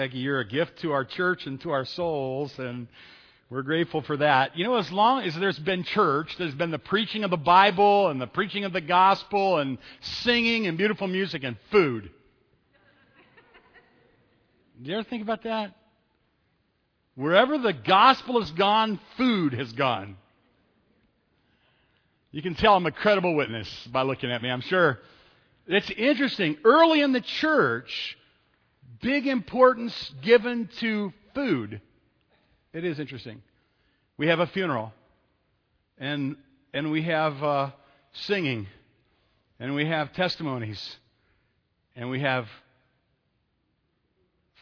Peggy, you're a gift to our church and to our souls, and we're grateful for that. You know, as long as there's been church, there's been the preaching of the Bible and the preaching of the gospel and singing and beautiful music and food. Do you ever think about that? Wherever the gospel has gone, food has gone. You can tell I'm a credible witness by looking at me, I'm sure. It's interesting. Early in the church, big importance given to food. It is interesting. We have a funeral, and, and we have uh, singing, and we have testimonies, and we have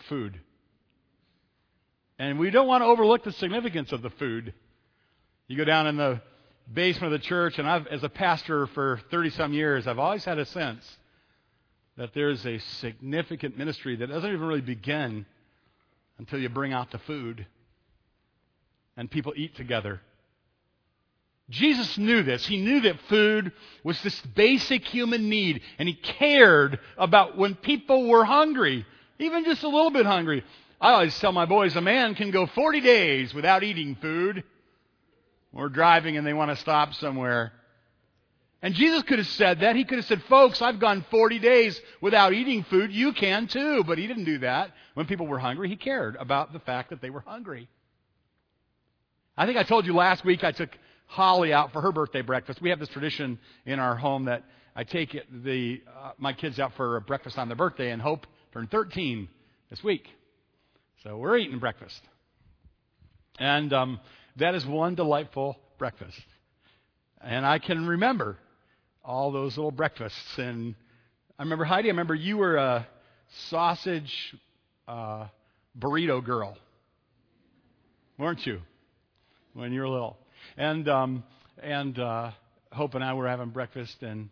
food. And we don't want to overlook the significance of the food. You go down in the basement of the church, and I've, as a pastor for 30 some years, I've always had a sense that there's a significant ministry that doesn't even really begin until you bring out the food and people eat together. Jesus knew this. He knew that food was this basic human need, and he cared about when people were hungry, even just a little bit hungry. I always tell my boys a man can go 40 days without eating food. We're driving and they want to stop somewhere. And Jesus could have said that. He could have said, Folks, I've gone 40 days without eating food. You can too. But he didn't do that. When people were hungry, he cared about the fact that they were hungry. I think I told you last week I took Holly out for her birthday breakfast. We have this tradition in our home that I take the, uh, my kids out for breakfast on their birthday, and Hope turned 13 this week. So we're eating breakfast. And um, that is one delightful breakfast. And I can remember all those little breakfasts. And I remember, Heidi, I remember you were a sausage uh, burrito girl, weren't you, when you were little? And, um, and uh, Hope and I were having breakfast and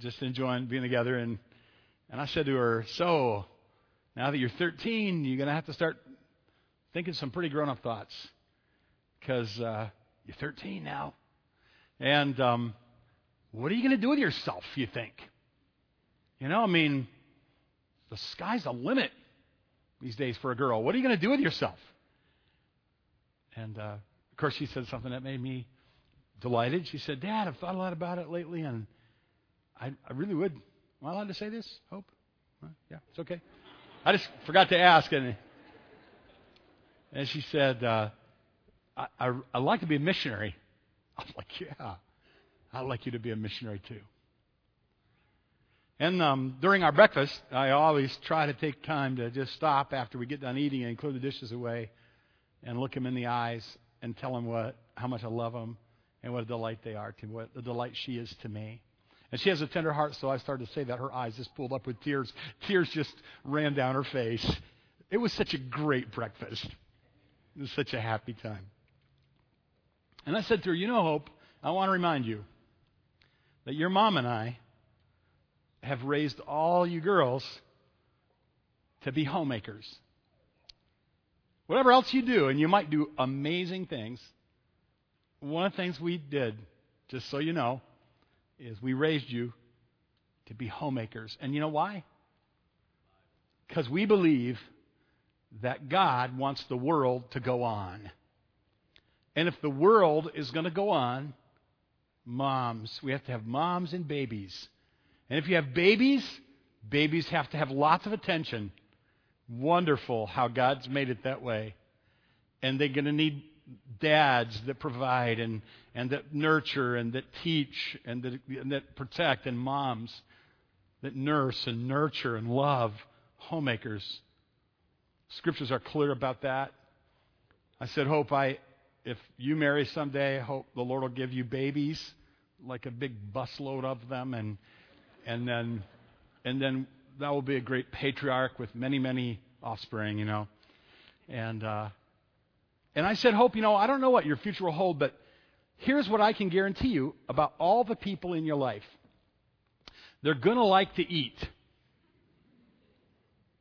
just enjoying being together. And, and I said to her, So, now that you're 13, you're going to have to start thinking some pretty grown up thoughts because uh, you're 13 now. And um, what are you going to do with yourself, you think? You know, I mean, the sky's the limit these days for a girl. What are you going to do with yourself? And uh, of course, she said something that made me delighted. She said, Dad, I've thought a lot about it lately, and I, I really would. Am I allowed to say this? Hope? Huh? Yeah, it's okay. I just forgot to ask, and, and she said, uh, I, I, I'd like to be a missionary. I'm like, yeah, I'd like you to be a missionary too. And um, during our breakfast, I always try to take time to just stop after we get done eating and clear the dishes away and look them in the eyes and tell them what, how much I love them and what a delight they are to what a delight she is to me. And she has a tender heart, so I started to say that her eyes just pulled up with tears. Tears just ran down her face. It was such a great breakfast. It was such a happy time. And I said to her, You know, Hope, I want to remind you that your mom and I have raised all you girls to be homemakers. Whatever else you do, and you might do amazing things, one of the things we did, just so you know, is we raised you to be homemakers. And you know why? Because we believe that God wants the world to go on. And if the world is going to go on, moms, we have to have moms and babies. And if you have babies, babies have to have lots of attention. Wonderful how God's made it that way. And they're going to need dads that provide and, and that nurture and that teach and that, and that protect, and moms that nurse and nurture and love homemakers. Scriptures are clear about that. I said, Hope, I, if you marry someday, I hope the Lord will give you babies, like a big busload of them, and and then and then that will be a great patriarch with many many offspring, you know. And uh, and I said, Hope, you know, I don't know what your future will hold, but here's what I can guarantee you about all the people in your life. They're gonna like to eat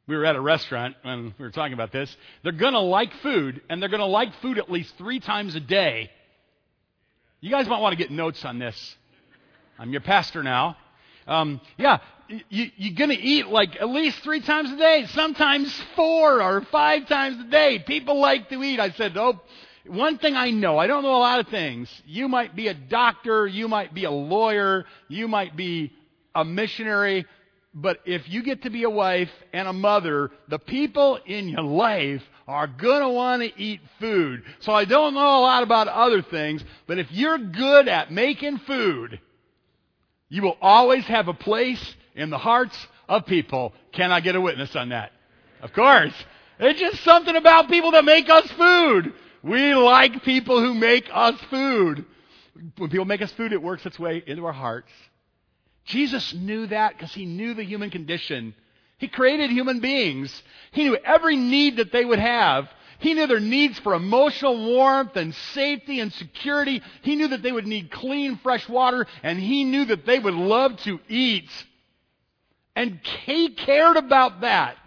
we were at a restaurant when we were talking about this. They're going to like food, and they're going to like food at least three times a day. You guys might want to get notes on this. I'm your pastor now. Um, yeah, you, you're going to eat like at least three times a day, sometimes four or five times a day. People like to eat. I said, oh, one thing I know, I don't know a lot of things. You might be a doctor, you might be a lawyer, you might be a missionary, but if you get to be a wife and a mother, the people in your life are going to want to eat food. So I don't know a lot about other things, but if you're good at making food, you will always have a place in the hearts of people. Can I get a witness on that? Of course. It's just something about people that make us food. We like people who make us food. When people make us food, it works its way into our hearts. Jesus knew that because he knew the human condition. He created human beings. He knew every need that they would have. He knew their needs for emotional warmth and safety and security. He knew that they would need clean, fresh water, and he knew that they would love to eat. And he cared about that.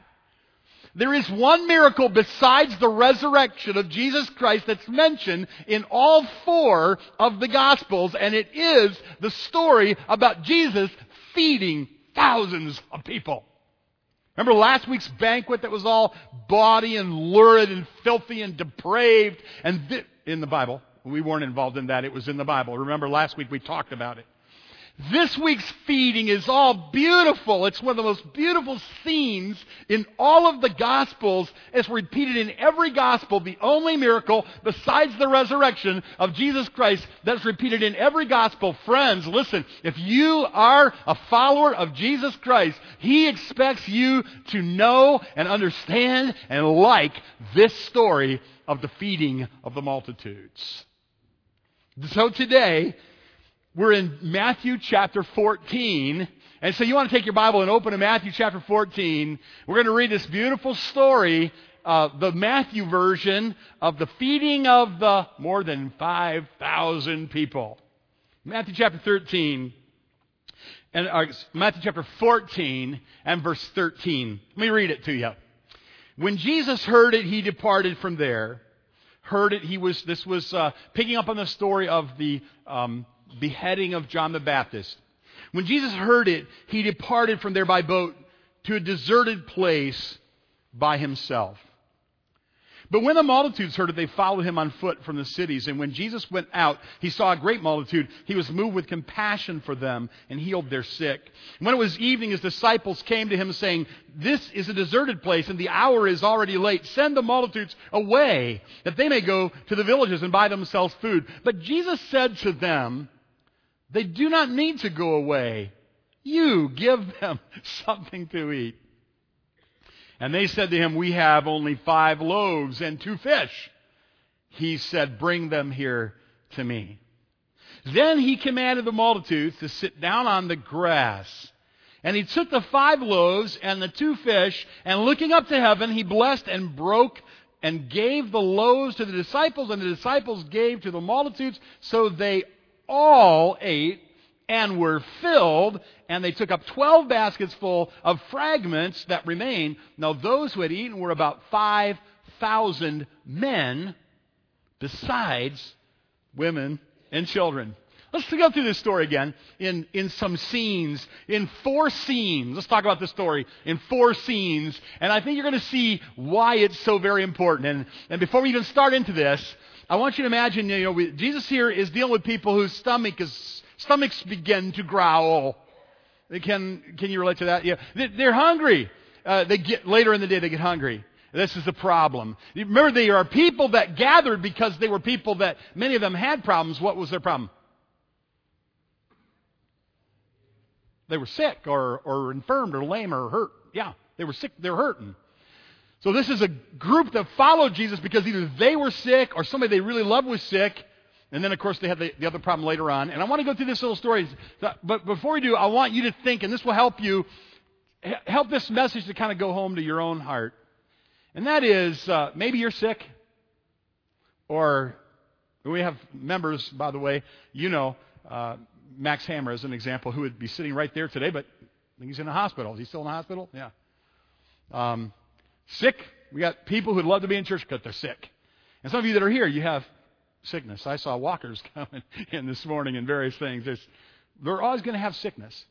There is one miracle besides the resurrection of Jesus Christ that's mentioned in all four of the Gospels, and it is the story about Jesus feeding thousands of people. Remember last week's banquet that was all bawdy and lurid and filthy and depraved and th- in the Bible? We weren't involved in that. It was in the Bible. Remember last week we talked about it. This week's feeding is all beautiful. It's one of the most beautiful scenes in all of the Gospels. It's repeated in every Gospel. The only miracle besides the resurrection of Jesus Christ that's repeated in every Gospel. Friends, listen, if you are a follower of Jesus Christ, He expects you to know and understand and like this story of the feeding of the multitudes. So today, we're in Matthew chapter 14. And so you want to take your Bible and open to Matthew chapter 14. We're going to read this beautiful story, uh, the Matthew version of the feeding of the more than 5,000 people. Matthew chapter 13 and uh, Matthew chapter 14 and verse 13. Let me read it to you. When Jesus heard it, he departed from there. Heard it, he was, this was uh, picking up on the story of the um, beheading of John the Baptist. When Jesus heard it, he departed from there by boat to a deserted place by himself. But when the multitudes heard it, they followed him on foot from the cities. And when Jesus went out, he saw a great multitude. He was moved with compassion for them and healed their sick. When it was evening, his disciples came to him saying, This is a deserted place and the hour is already late. Send the multitudes away that they may go to the villages and buy themselves food. But Jesus said to them, they do not need to go away. You give them something to eat. And they said to him, We have only five loaves and two fish. He said, Bring them here to me. Then he commanded the multitudes to sit down on the grass. And he took the five loaves and the two fish, and looking up to heaven, he blessed and broke and gave the loaves to the disciples, and the disciples gave to the multitudes, so they all ate and were filled, and they took up 12 baskets full of fragments that remained. Now, those who had eaten were about 5,000 men, besides women and children. Let's go through this story again in, in some scenes, in four scenes. Let's talk about this story in four scenes, and I think you're going to see why it's so very important. And, and before we even start into this, I want you to imagine, you know, we, Jesus here is dealing with people whose stomach is, stomachs begin to growl. Can, can you relate to that? Yeah. They're hungry. Uh, they get, later in the day, they get hungry. This is the problem. Remember, there are people that gathered because they were people that, many of them had problems. What was their problem? They were sick or, or infirmed or lame or hurt. Yeah, they were sick. They were hurting. So this is a group that followed Jesus because either they were sick or somebody they really loved was sick. And then, of course, they had the, the other problem later on. And I want to go through this little story. But before we do, I want you to think, and this will help you, help this message to kind of go home to your own heart. And that is, uh, maybe you're sick. Or we have members, by the way, you know, uh, Max Hammer is an example who would be sitting right there today, but I think he's in a hospital. Is he still in the hospital? Yeah. Um, Sick. We got people who'd love to be in church because they're sick. And some of you that are here, you have sickness. I saw walkers coming in this morning and various things. There's, they're always going to have sickness.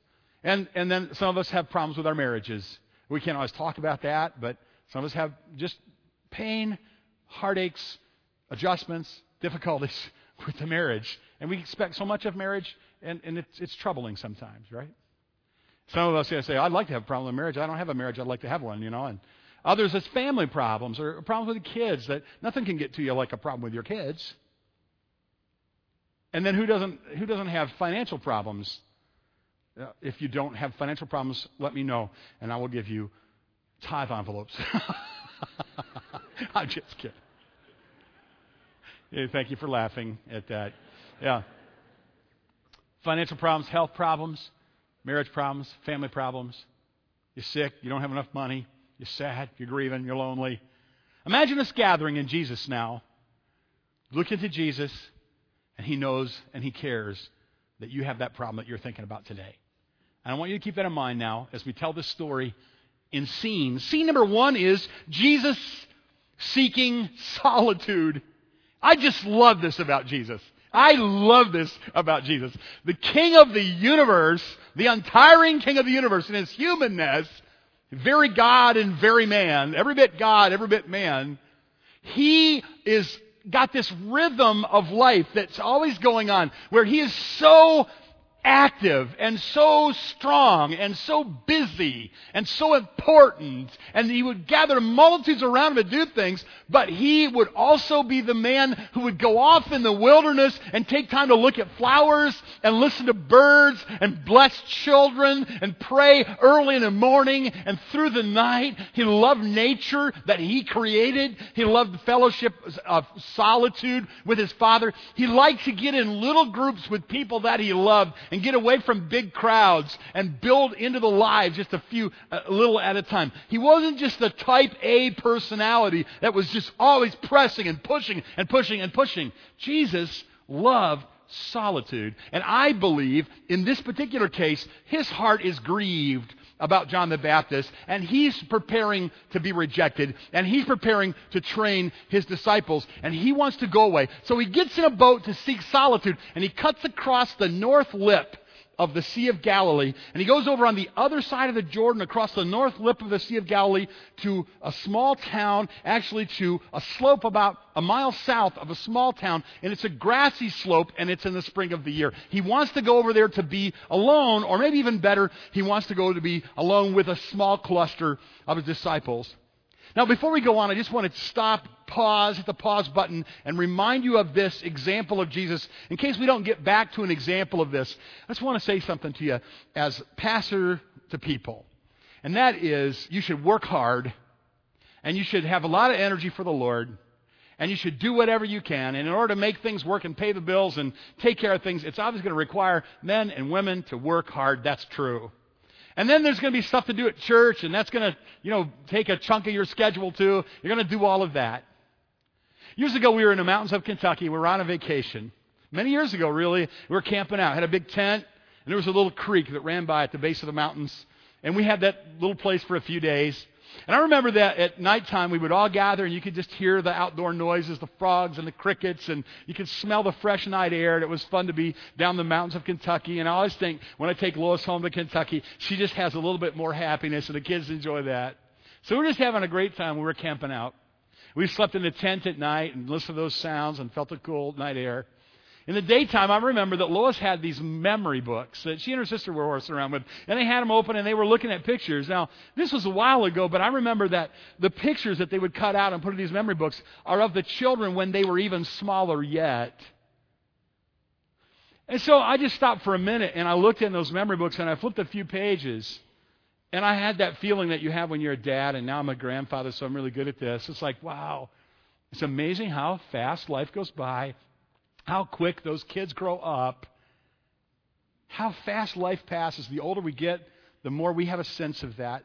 And, and then some of us have problems with our marriages. We can't always talk about that, but some of us have just pain, heartaches, adjustments, difficulties with the marriage. And we expect so much of marriage, and, and it's, it's troubling sometimes, right? Some of us say, I'd like to have a problem with marriage. I don't have a marriage. I'd like to have one, you know. And others, it's family problems or problems with the kids that nothing can get to you like a problem with your kids. And then who doesn't, who doesn't have financial problems? Uh, if you don't have financial problems, let me know, and I will give you tithe envelopes. I'm just kidding. Yeah, thank you for laughing at that. Yeah. Financial problems, health problems, marriage problems, family problems. You're sick, you don't have enough money, you're sad, you're grieving, you're lonely. Imagine us gathering in Jesus now. Look into Jesus, and He knows and He cares that you have that problem that you're thinking about today. And I want you to keep that in mind now as we tell this story in scenes. Scene number one is Jesus seeking solitude. I just love this about Jesus. I love this about Jesus. The King of the universe, the untiring King of the universe in his humanness, very God and very man, every bit God, every bit man, he is got this rhythm of life that's always going on where he is so active and so strong and so busy and so important. And he would gather multitudes around him to do things, but he would also be the man who would go off in the wilderness and take time to look at flowers and listen to birds and bless children and pray early in the morning and through the night. He loved nature that he created. He loved the fellowship of solitude with his father. He liked to get in little groups with people that he loved and get away from big crowds and build into the lives just a few, a little at a time. He wasn't just the type A personality that was just always pressing and pushing and pushing and pushing. Jesus loved solitude. And I believe in this particular case, his heart is grieved about John the Baptist, and he's preparing to be rejected, and he's preparing to train his disciples, and he wants to go away. So he gets in a boat to seek solitude, and he cuts across the north lip of the Sea of Galilee. And he goes over on the other side of the Jordan, across the north lip of the Sea of Galilee, to a small town, actually to a slope about a mile south of a small town. And it's a grassy slope, and it's in the spring of the year. He wants to go over there to be alone, or maybe even better, he wants to go to be alone with a small cluster of his disciples. Now, before we go on, I just want to stop, pause, hit the pause button, and remind you of this example of Jesus. In case we don't get back to an example of this, I just want to say something to you as pastor to people. And that is, you should work hard, and you should have a lot of energy for the Lord, and you should do whatever you can. And in order to make things work and pay the bills and take care of things, it's obviously going to require men and women to work hard. That's true. And then there's going to be stuff to do at church, and that's going to, you know, take a chunk of your schedule too. You're going to do all of that. Years ago, we were in the mountains of Kentucky. We were on a vacation. Many years ago, really, we were camping out. Had a big tent, and there was a little creek that ran by at the base of the mountains. And we had that little place for a few days. And I remember that at nighttime we would all gather and you could just hear the outdoor noises, the frogs and the crickets, and you could smell the fresh night air. And it was fun to be down the mountains of Kentucky. And I always think when I take Lois home to Kentucky, she just has a little bit more happiness, and the kids enjoy that. So we we're just having a great time. We were camping out. We slept in the tent at night and listened to those sounds and felt the cool night air. In the daytime, I remember that Lois had these memory books that she and her sister were horsing around with, and they had them open and they were looking at pictures. Now, this was a while ago, but I remember that the pictures that they would cut out and put in these memory books are of the children when they were even smaller yet. And so I just stopped for a minute and I looked in those memory books and I flipped a few pages. And I had that feeling that you have when you're a dad, and now I'm a grandfather, so I'm really good at this. It's like, wow, it's amazing how fast life goes by how quick those kids grow up, how fast life passes. The older we get, the more we have a sense of that.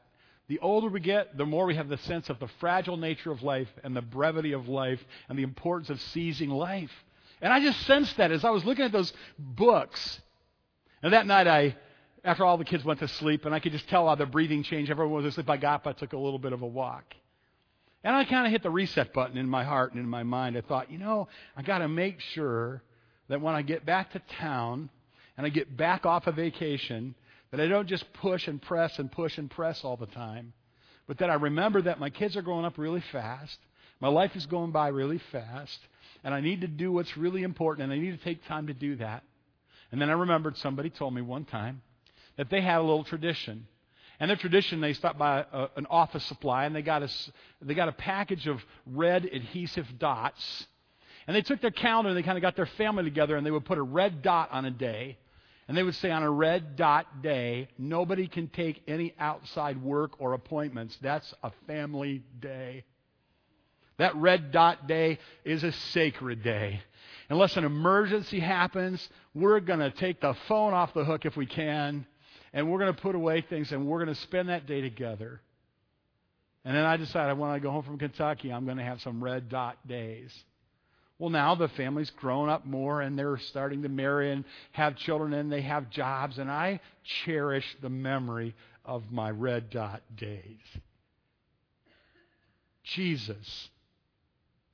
The older we get, the more we have the sense of the fragile nature of life and the brevity of life and the importance of seizing life. And I just sensed that as I was looking at those books. And that night, I, after all the kids went to sleep, and I could just tell how the breathing changed, everyone was asleep, I got up, I took a little bit of a walk. And I kind of hit the reset button in my heart and in my mind. I thought, you know, I got to make sure that when I get back to town and I get back off of vacation, That I don't just push and press and push and press all the time, but that I remember that my kids are growing up really fast. My life is going by really fast. And I need to do what's really important, and I need to take time to do that. And then I remembered somebody told me one time that they had a little tradition. And their tradition, they stopped by a, an office supply and they got, a, they got a package of red adhesive dots. And they took their calendar and they kind of got their family together and they would put a red dot on a day. And they would say, on a red dot day, nobody can take any outside work or appointments. That's a family day. That red dot day is a sacred day. Unless an emergency happens, we're going to take the phone off the hook if we can, and we're going to put away things, and we're going to spend that day together. And then I decided when I go home from Kentucky, I'm going to have some red dot days. Well, now the family's grown up more and they're starting to marry and have children and they have jobs, and I cherish the memory of my red dot days. Jesus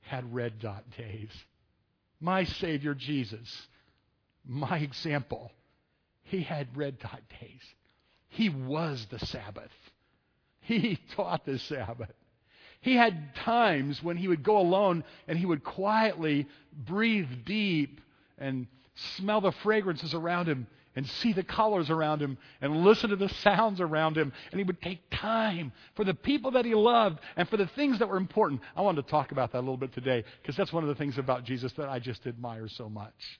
had red dot days. My Savior Jesus, my example, he had red dot days. He was the Sabbath. He taught the Sabbath. He had times when he would go alone and he would quietly breathe deep and smell the fragrances around him and see the colors around him and listen to the sounds around him. And he would take time for the people that he loved and for the things that were important. I wanted to talk about that a little bit today because that's one of the things about Jesus that I just admire so much.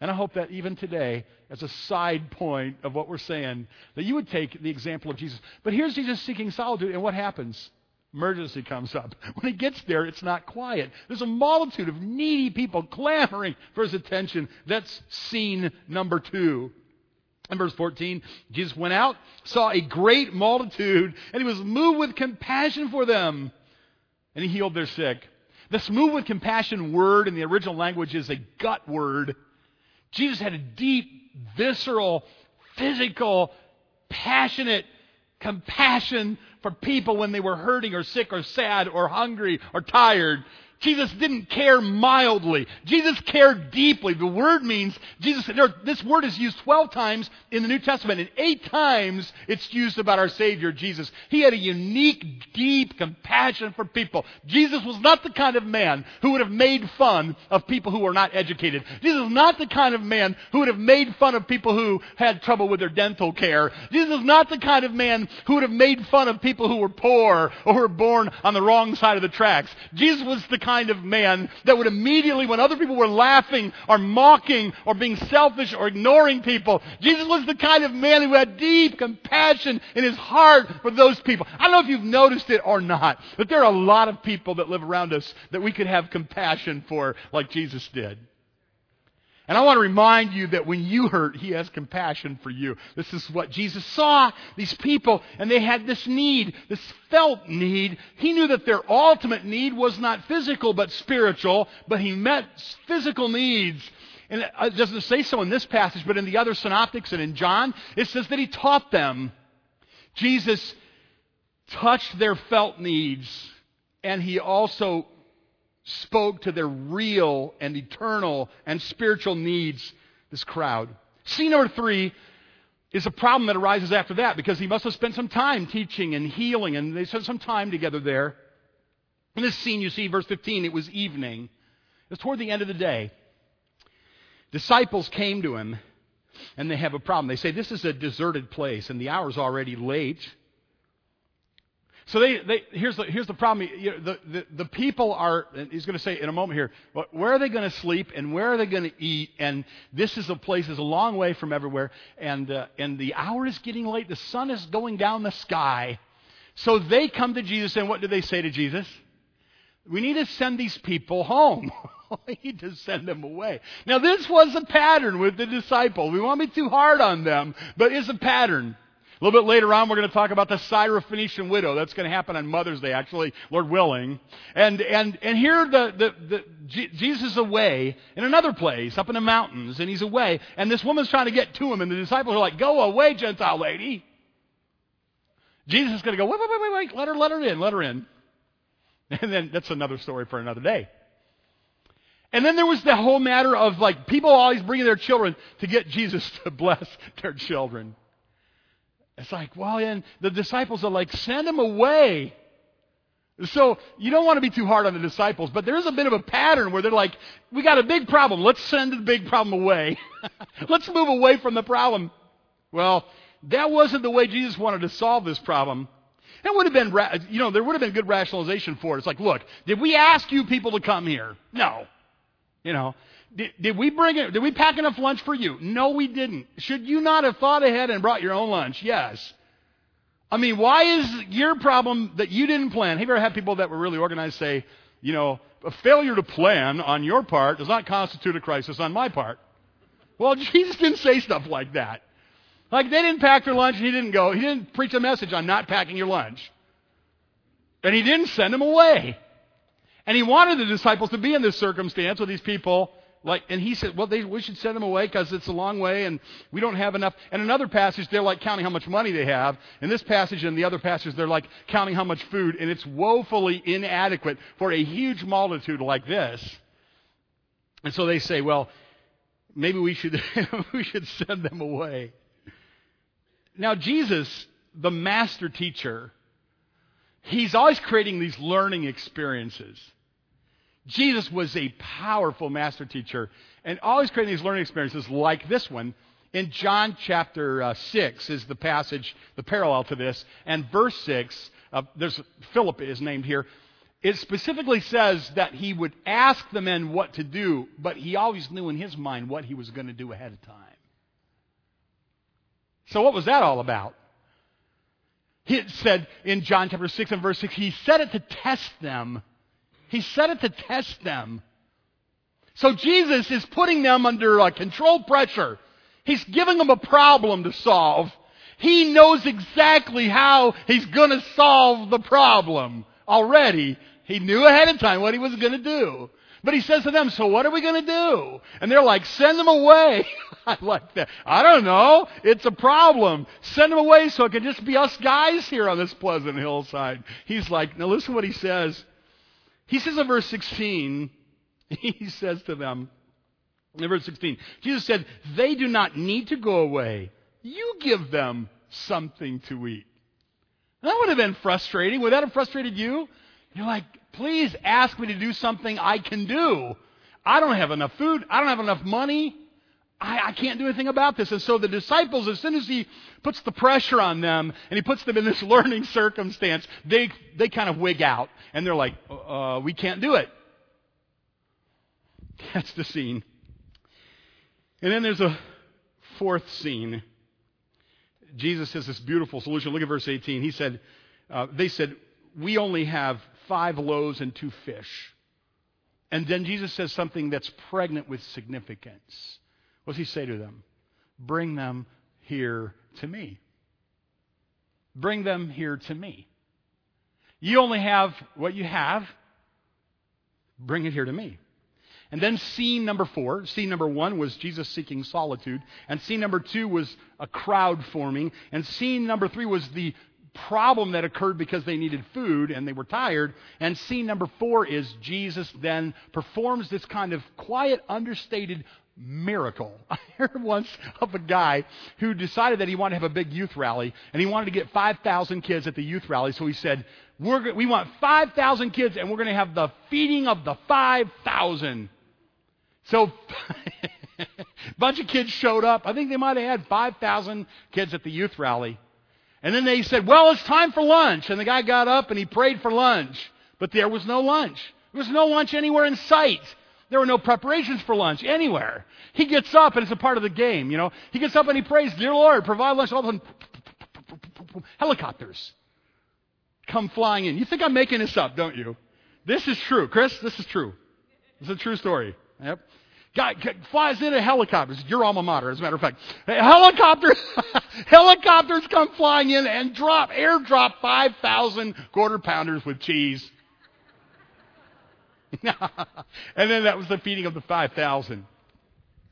And I hope that even today, as a side point of what we're saying, that you would take the example of Jesus. But here's Jesus seeking solitude, and what happens? Emergency comes up. When he gets there, it's not quiet. There's a multitude of needy people clamoring for his attention. That's scene number two. In verse 14, Jesus went out, saw a great multitude, and he was moved with compassion for them, and he healed their sick. This moved with compassion word in the original language is a gut word. Jesus had a deep, visceral, physical, passionate compassion for people when they were hurting or sick or sad or hungry or tired. Jesus didn't care mildly. Jesus cared deeply. The word means, Jesus, this word is used 12 times in the New Testament, and eight times it's used about our Savior, Jesus. He had a unique, deep compassion for people. Jesus was not the kind of man who would have made fun of people who were not educated. Jesus was not the kind of man who would have made fun of people who had trouble with their dental care. Jesus was not the kind of man who would have made fun of people who were poor or who were born on the wrong side of the tracks. Jesus was the kind of man that would immediately, when other people were laughing or mocking or being selfish or ignoring people, Jesus was the kind of man who had deep compassion in his heart for those people. I don't know if you've noticed it or not, but there are a lot of people that live around us that we could have compassion for like Jesus did. And I want to remind you that when you hurt, He has compassion for you. This is what Jesus saw. These people, and they had this need, this felt need. He knew that their ultimate need was not physical, but spiritual, but He met physical needs. And it doesn't say so in this passage, but in the other synoptics and in John, it says that He taught them. Jesus touched their felt needs, and He also spoke to their real and eternal and spiritual needs, this crowd. Scene number three is a problem that arises after that because he must have spent some time teaching and healing, and they spent some time together there. In this scene, you see, verse 15, it was evening. It was toward the end of the day. Disciples came to him, and they have a problem. They say, This is a deserted place, and the hour's already late. So they, they, here's, the, here's the problem. You know, the, the, the, people are, he's going to say in a moment here, where are they going to sleep and where are they going to eat? And this is a place that's a long way from everywhere. And, uh, and the hour is getting late. The sun is going down the sky. So they come to Jesus and what do they say to Jesus? We need to send these people home. we need to send them away. Now this was a pattern with the disciples. We won't be too hard on them, but it's a pattern. A little bit later on, we're going to talk about the Syrophoenician widow. That's going to happen on Mother's Day, actually, Lord willing. And, and, and here the, the, the, Jesus is away in another place, up in the mountains, and he's away. And this woman's trying to get to him, and the disciples are like, go away, Gentile lady. Jesus is going to go, wait, wait, wait, wait, wait, let her, let her in, let her in. And then that's another story for another day. And then there was the whole matter of like people always bringing their children to get Jesus to bless their children. It's like, well, and the disciples are like, send him away. So you don't want to be too hard on the disciples, but there's a bit of a pattern where they're like, we got a big problem. Let's send the big problem away. Let's move away from the problem. Well, that wasn't the way Jesus wanted to solve this problem. It would have been, you know, there would have been good rationalization for it. It's like, look, did we ask you people to come here? No. You know, did, did we bring it? Did we pack enough lunch for you? No, we didn't. Should you not have thought ahead and brought your own lunch? Yes. I mean, why is your problem that you didn't plan? Have you ever had people that were really organized say, you know, a failure to plan on your part does not constitute a crisis on my part? Well, Jesus didn't say stuff like that. Like they didn't pack their lunch and he didn't go. He didn't preach a message on not packing your lunch. And he didn't send them away. And he wanted the disciples to be in this circumstance with these people like, and he said, well, they, we should send them away because it's a long way and we don't have enough. And another passage, they're like counting how much money they have. In this passage and the other passage, they're like counting how much food, and it's woefully inadequate for a huge multitude like this. And so they say, well, maybe we should, we should send them away. Now, Jesus, the master teacher, he's always creating these learning experiences. Jesus was a powerful master teacher and always creating these learning experiences like this one. In John chapter uh, 6 is the passage, the parallel to this. And verse 6, uh, there's Philip is named here. It specifically says that he would ask the men what to do, but he always knew in his mind what he was going to do ahead of time. So, what was that all about? It said in John chapter 6 and verse 6, he said it to test them he said it to test them. So Jesus is putting them under uh, controlled pressure. He's giving them a problem to solve. He knows exactly how he's going to solve the problem already. He knew ahead of time what he was going to do. But he says to them, So what are we going to do? And they're like, Send them away. I like that. I don't know. It's a problem. Send them away so it can just be us guys here on this pleasant hillside. He's like, Now listen to what he says. He says in verse 16, he says to them, in verse 16, Jesus said, They do not need to go away. You give them something to eat. that would have been frustrating. Would that have frustrated you? You're like, please ask me to do something I can do. I don't have enough food. I don't have enough money. I, I, can't do anything about this. And so the disciples, as soon as he puts the pressure on them and he puts them in this learning circumstance, they, they kind of wig out and they're like, uh, uh, we can't do it. That's the scene. And then there's a fourth scene. Jesus has this beautiful solution. Look at verse 18. He said, uh, they said, we only have five loaves and two fish. And then Jesus says something that's pregnant with significance. What does he say to them? Bring them here to me. Bring them here to me. You only have what you have. Bring it here to me. And then scene number four, scene number one was Jesus seeking solitude. And scene number two was a crowd forming. And scene number three was the problem that occurred because they needed food and they were tired. And scene number four is Jesus then performs this kind of quiet, understated miracle. I heard once of a guy who decided that he wanted to have a big youth rally, and he wanted to get 5,000 kids at the youth rally. So he said, we're, we want 5,000 kids, and we're going to have the feeding of the 5,000. So, a bunch of kids showed up. I think they might have had 5,000 kids at the youth rally. And then they said, well, it's time for lunch. And the guy got up and he prayed for lunch. But there was no lunch. There was no lunch anywhere in sight. There were no preparations for lunch anywhere. He gets up, and it's a part of the game, you know. He gets up and he prays, Dear Lord, provide lunch. All of a sudden, helicopters come flying in. You think I'm making this up, don't you? This is true. Chris, this is true. It's a true story. Yep. Guy flies in a helicopter. Your alma mater, as a matter of fact. Helicopters, helicopters come flying in and drop, airdrop 5,000 quarter pounders with cheese and then that was the feeding of the 5,000.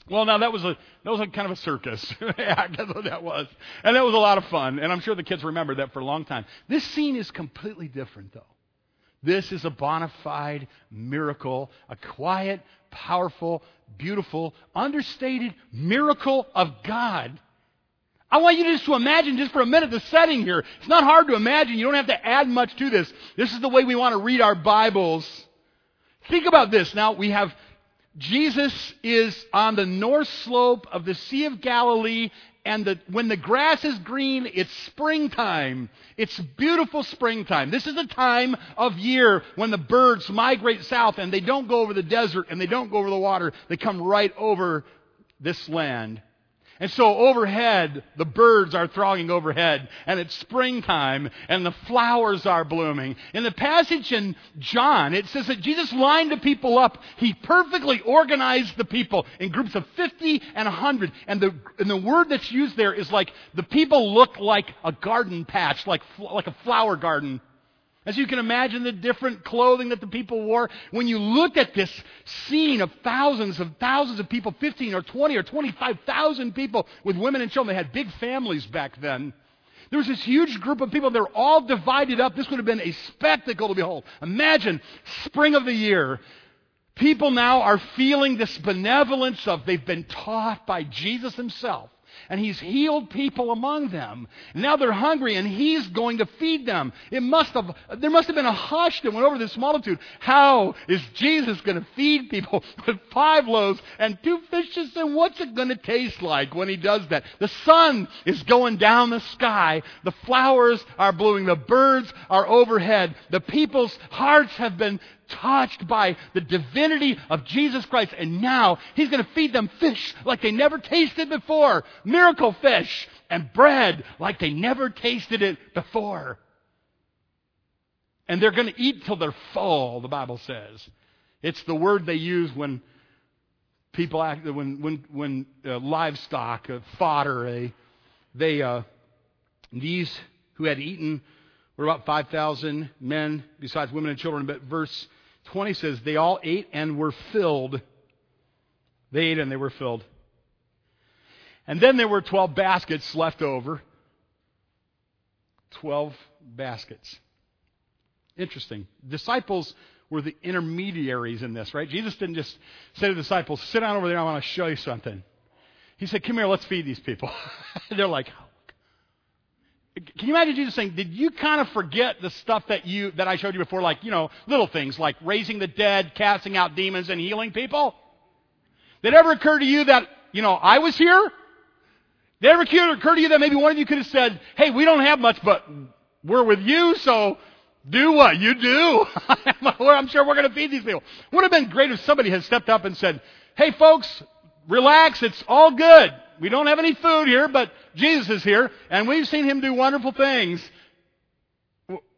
Well, now that was a that was a kind of a circus. that's what that was, and that was a lot of fun. And I'm sure the kids remember that for a long time. This scene is completely different, though. This is a bona fide miracle, a quiet, powerful, beautiful, understated miracle of God. I want you just to imagine just for a minute the setting here. It's not hard to imagine. You don't have to add much to this. This is the way we want to read our Bibles. Think about this. Now we have Jesus is on the north slope of the Sea of Galilee and the, when the grass is green, it's springtime. It's beautiful springtime. This is a time of year when the birds migrate south and they don't go over the desert and they don't go over the water. They come right over this land. And so overhead, the birds are thronging overhead, and it's springtime, and the flowers are blooming. In the passage in John, it says that Jesus lined the people up. He perfectly organized the people in groups of 50 and 100. And the, and the word that's used there is like the people look like a garden patch, like, like a flower garden. As you can imagine the different clothing that the people wore, when you look at this scene of thousands of thousands of people, 15 or 20 or 25,000 people with women and children, they had big families back then. There was this huge group of people. They're all divided up. This would have been a spectacle to behold. Imagine spring of the year. People now are feeling this benevolence of they've been taught by Jesus himself and he's healed people among them. Now they're hungry and he's going to feed them. It must have, there must have been a hush that went over this multitude. How is Jesus going to feed people with five loaves and two fishes? And what's it going to taste like when he does that? The sun is going down the sky. The flowers are blooming. The birds are overhead. The people's hearts have been touched by the divinity of Jesus Christ. And now he's going to feed them fish like they never tasted before. Miracle fish and bread like they never tasted it before. And they're going to eat till they're full, the Bible says. It's the word they use when people act, when, when, when uh, livestock, uh, fodder, they, they uh, these who had eaten were about 5,000 men, besides women and children. But verse 20 says, They all ate and were filled. They ate and they were filled. And then there were 12 baskets left over. 12 baskets. Interesting. Disciples were the intermediaries in this, right? Jesus didn't just say to the disciples, sit down over there, I want to show you something. He said, come here, let's feed these people. They're like, can you imagine Jesus saying, did you kind of forget the stuff that you, that I showed you before, like, you know, little things like raising the dead, casting out demons, and healing people? Did it ever occur to you that, you know, I was here? Did it ever occur to you that maybe one of you could have said, hey, we don't have much, but we're with you, so do what you do. I'm sure we're going to feed these people. Would have been great if somebody had stepped up and said, hey folks, relax, it's all good. We don't have any food here, but Jesus is here, and we've seen him do wonderful things.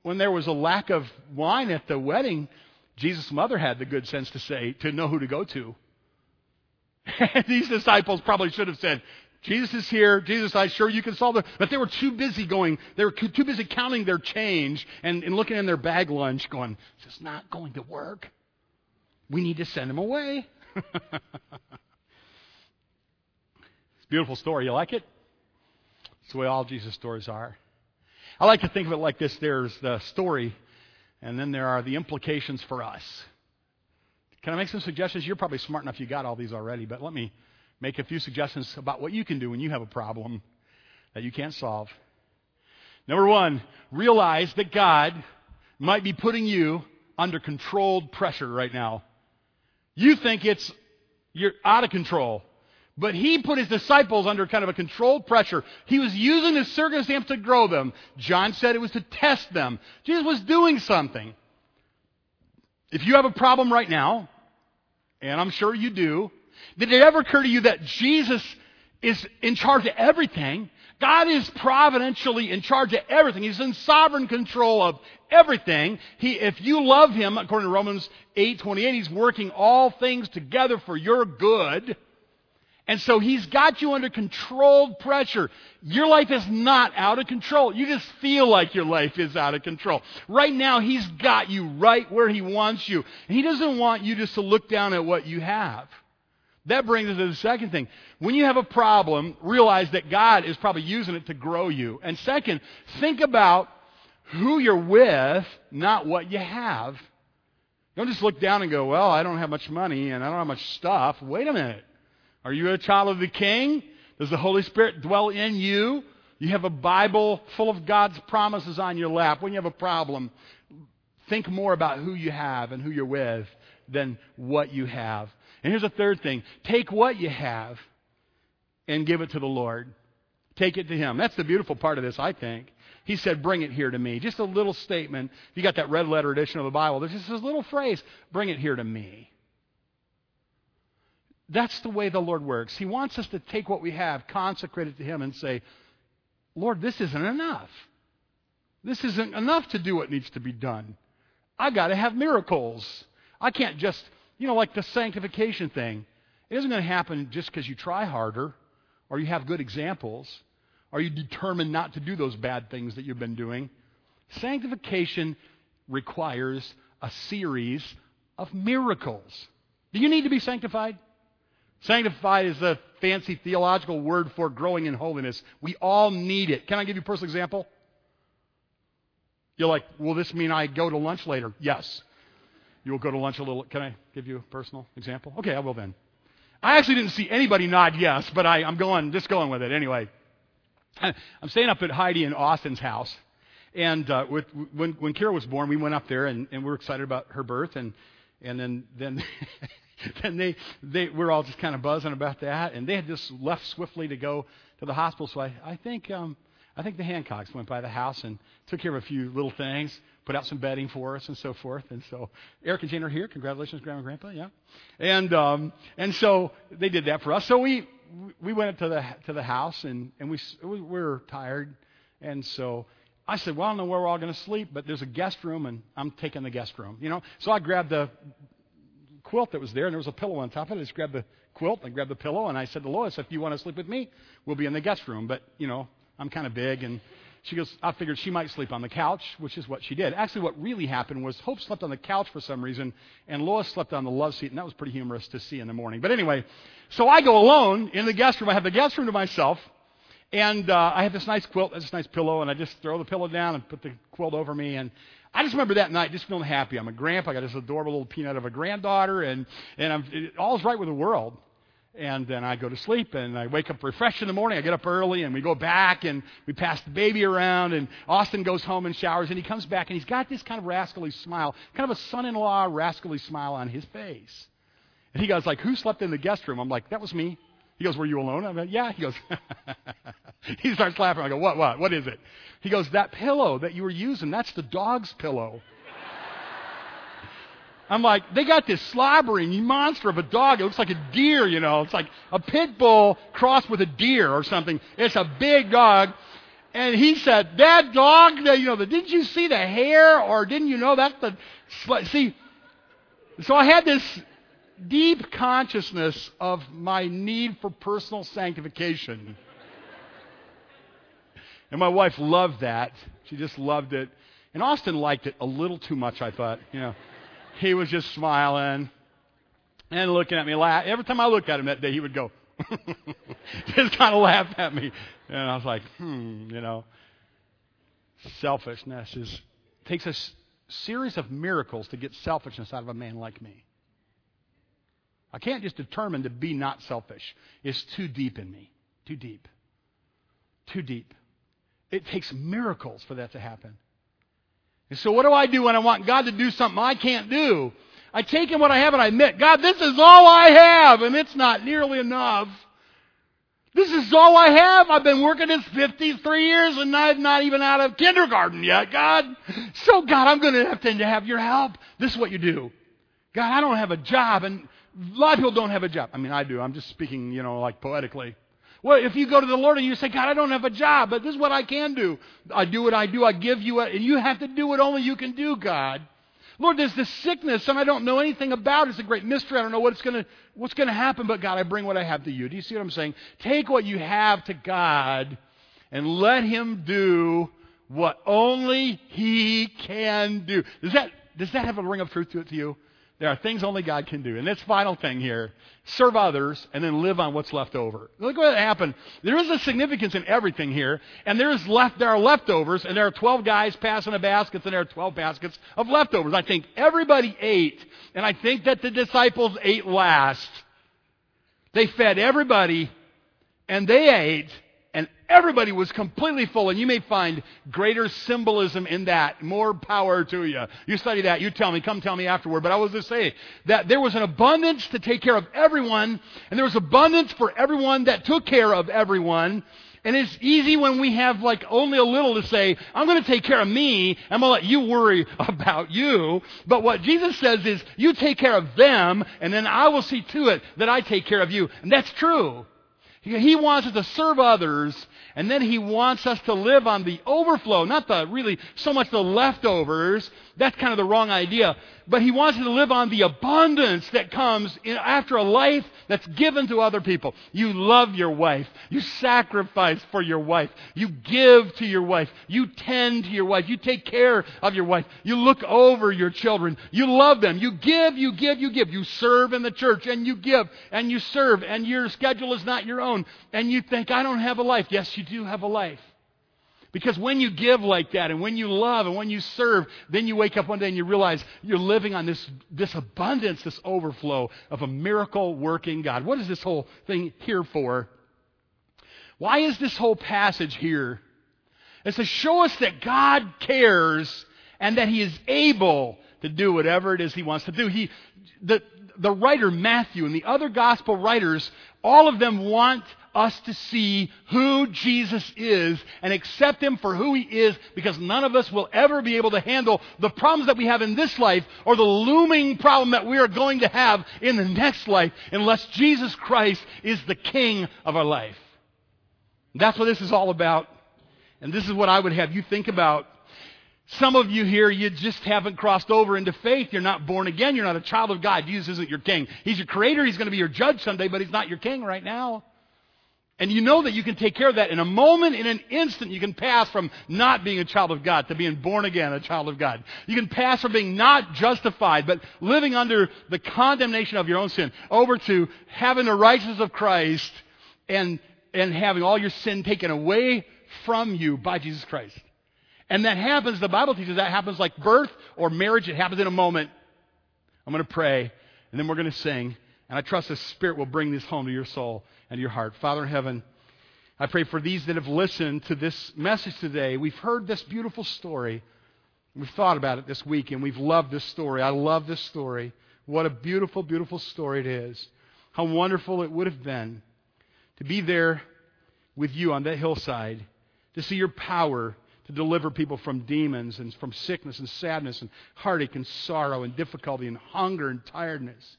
When there was a lack of wine at the wedding, Jesus' mother had the good sense to say, to know who to go to. These disciples probably should have said, Jesus is here. Jesus, I'm sure you can solve it. But they were too busy going, they were too busy counting their change and, and looking in their bag lunch going, this is not going to work. We need to send him away. Beautiful story. You like it? It's the way all Jesus' stories are. I like to think of it like this there's the story, and then there are the implications for us. Can I make some suggestions? You're probably smart enough, you got all these already, but let me make a few suggestions about what you can do when you have a problem that you can't solve. Number one, realize that God might be putting you under controlled pressure right now. You think it's you're out of control. But he put his disciples under kind of a controlled pressure. He was using the circumstance to grow them. John said it was to test them. Jesus was doing something. If you have a problem right now, and I'm sure you do, did it ever occur to you that Jesus is in charge of everything? God is providentially in charge of everything. He's in sovereign control of everything. He, if you love Him, according to Romans 8:28, He's working all things together for your good. And so he's got you under controlled pressure. Your life is not out of control. You just feel like your life is out of control. Right now, he's got you right where he wants you. And he doesn't want you just to look down at what you have. That brings us to the second thing. When you have a problem, realize that God is probably using it to grow you. And second, think about who you're with, not what you have. Don't just look down and go, well, I don't have much money and I don't have much stuff. Wait a minute. Are you a child of the king? Does the Holy Spirit dwell in you? You have a Bible full of God's promises on your lap. When you have a problem, think more about who you have and who you're with than what you have. And here's a third thing take what you have and give it to the Lord. Take it to Him. That's the beautiful part of this, I think. He said, Bring it here to me. Just a little statement. If you got that red letter edition of the Bible, there's just this little phrase Bring it here to me. That's the way the Lord works. He wants us to take what we have, consecrate it to Him, and say, Lord, this isn't enough. This isn't enough to do what needs to be done. I got to have miracles. I can't just, you know, like the sanctification thing. It isn't going to happen just because you try harder or you have good examples or you determine not to do those bad things that you've been doing. Sanctification requires a series of miracles. Do you need to be sanctified? Sanctified is a fancy theological word for growing in holiness. We all need it. Can I give you a personal example? You're like, will this mean I go to lunch later? Yes. You will go to lunch a little. Can I give you a personal example? Okay, I will then. I actually didn't see anybody nod yes, but I, I'm going, just going with it anyway. I'm staying up at Heidi and Austin's house. And uh, with, when, when Kira was born, we went up there and, and we were excited about her birth. And, and then, then then they, they we're all just kind of buzzing about that, and they had just left swiftly to go to the hospital. So I, I think um, I think the Hancocks went by the house and took care of a few little things, put out some bedding for us and so forth. And so Eric and Jane are here. Congratulations, Grandma and Grandpa. Yeah, and um, and so they did that for us. So we we went up to the to the house and and we we were tired, and so. I said, well, I don't know where we're all going to sleep, but there's a guest room, and I'm taking the guest room. You know, so I grabbed the quilt that was there, and there was a pillow on top of it. I just grabbed the quilt, and I grabbed the pillow, and I said to Lois, if you want to sleep with me, we'll be in the guest room. But, you know, I'm kind of big, and she goes, I figured she might sleep on the couch, which is what she did. Actually, what really happened was Hope slept on the couch for some reason, and Lois slept on the love seat, and that was pretty humorous to see in the morning. But anyway, so I go alone in the guest room. I have the guest room to myself, and uh, I have this nice quilt, this nice pillow, and I just throw the pillow down and put the quilt over me, and I just remember that night just feeling happy. I'm a grandpa. I got this adorable little peanut of a granddaughter, and, and I'm, it, all's right with the world. And then I go to sleep, and I wake up refreshed in the morning. I get up early, and we go back, and we pass the baby around, and Austin goes home and showers, and he comes back, and he's got this kind of rascally smile, kind of a son-in-law rascally smile on his face. And he goes like, "Who slept in the guest room?" I'm like, "That was me." He goes, Were you alone? I'm like, Yeah. He goes, He starts laughing. I go, What, what? What is it? He goes, That pillow that you were using, that's the dog's pillow. I'm like, they got this slobbering monster of a dog. It looks like a deer, you know. It's like a pit bull crossed with a deer or something. It's a big dog. And he said, that dog, that you know, the, didn't you see the hair or didn't you know that's the, see, so I had this deep consciousness of my need for personal sanctification. And my wife loved that. She just loved it. And Austin liked it a little too much, I thought. You know, he was just smiling and looking at me. Laugh. Every time I looked at him that day, he would go, just kind of laugh at me. And I was like, hmm, you know, selfishness is takes a series of miracles to get selfishness out of a man like me. I can't just determine to be not selfish. It's too deep in me. Too deep. Too deep. It takes miracles for that to happen. And so, what do I do when I want God to do something I can't do? I take in what I have and I admit, God, this is all I have, and it's not nearly enough. This is all I have. I've been working this 53 years and I'm not even out of kindergarten yet, God. So, God, I'm going to have to have your help. This is what you do. God, I don't have a job, and a lot of people don't have a job. I mean, I do. I'm just speaking, you know, like poetically. Well, if you go to the Lord and you say, God, I don't have a job, but this is what I can do. I do what I do. I give you it, and you have to do what only you can do, God. Lord, there's this sickness, and I don't know anything about it. It's a great mystery. I don't know what's going to what's going to happen, but God, I bring what I have to you. Do you see what I'm saying? Take what you have to God and let Him do what only He can do. Does that does that have a ring of truth to it to you? There are things only God can do. And this final thing here serve others and then live on what's left over. Look what happened. There is a significance in everything here. And there, is left, there are leftovers, and there are 12 guys passing the baskets, and there are 12 baskets of leftovers. I think everybody ate, and I think that the disciples ate last. They fed everybody, And they ate, everybody was completely full. And you may find greater symbolism in that. More power to you. You study that, you tell me, come tell me afterward. But I was to say that there was an abundance to take care of everyone, and there was abundance for everyone that took care of everyone. And it's easy when we have like only a little to say, I'm going to take care of me. And I'm going to let you worry about you. But what Jesus says is, you take care of them, and then I will see to it that I take care of you. And that's true. He wants us to serve others, and then He wants us to live on the overflow, not the really so much the leftovers. That's kind of the wrong idea. But He wants us to live on the abundance that comes in, after a life that's given to other people. You love your wife. You sacrifice for your wife. You give to your wife. You tend to your wife. You take care of your wife. You look over your children. You love them. You give, you give, you give. You serve in the church and you give and you serve and your schedule is not your own. And you think, I don't have a life. Yes, you do have a life. Because when you give like that and when you love and when you serve, then you wake up one day and you realize you're living on this, this abundance, this overflow of a miracle working God. What is this whole thing here for? Why is this whole passage here? It's to show us that God cares and that He is able to do whatever it is He wants to do. He, the, the writer Matthew and the other gospel writers, all of them want us to see who Jesus is and accept Him for who He is because none of us will ever be able to handle the problems that we have in this life or the looming problem that we are going to have in the next life unless Jesus Christ is the King of our life. That's what this is all about. And this is what I would have you think about some of you here, you just haven't crossed over into faith. You're not born again. You're not a child of God. Jesus isn't your king. He's your creator. He's going to be your judge someday, but he's not your king right now. And you know that you can take care of that in a moment, in an instant. You can pass from not being a child of God to being born again, a child of God. You can pass from being not justified, but living under the condemnation of your own sin, over to having the righteousness of Christ and, and having all your sin taken away from you by Jesus Christ. And that happens, the Bible teaches that happens like birth or marriage. It happens in a moment. I'm going to pray, and then we're going to sing. And I trust the Spirit will bring this home to your soul and your heart. Father in heaven, I pray for these that have listened to this message today. We've heard this beautiful story. We've thought about it this week, and we've loved this story. I love this story. What a beautiful, beautiful story it is. How wonderful it would have been to be there with you on that hillside, to see your power to deliver people from demons and from sickness and sadness and heartache and sorrow and difficulty and hunger and tiredness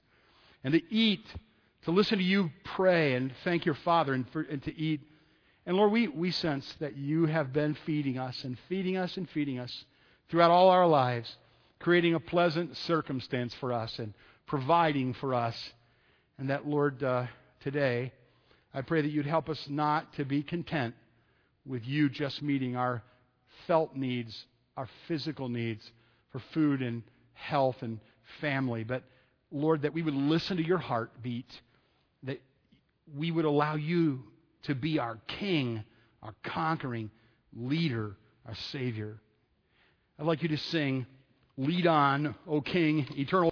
and to eat, to listen to you pray and thank your Father and, for, and to eat. And Lord, we, we sense that you have been feeding us and feeding us and feeding us throughout all our lives, creating a pleasant circumstance for us and providing for us. And that, Lord, uh, today, I pray that you'd help us not to be content with you just meeting our felt needs, our physical needs for food and health and family, but Lord, that we would listen to your heartbeat, that we would allow you to be our King, our conquering leader, our Savior. I'd like you to sing, Lead On, O King, eternal.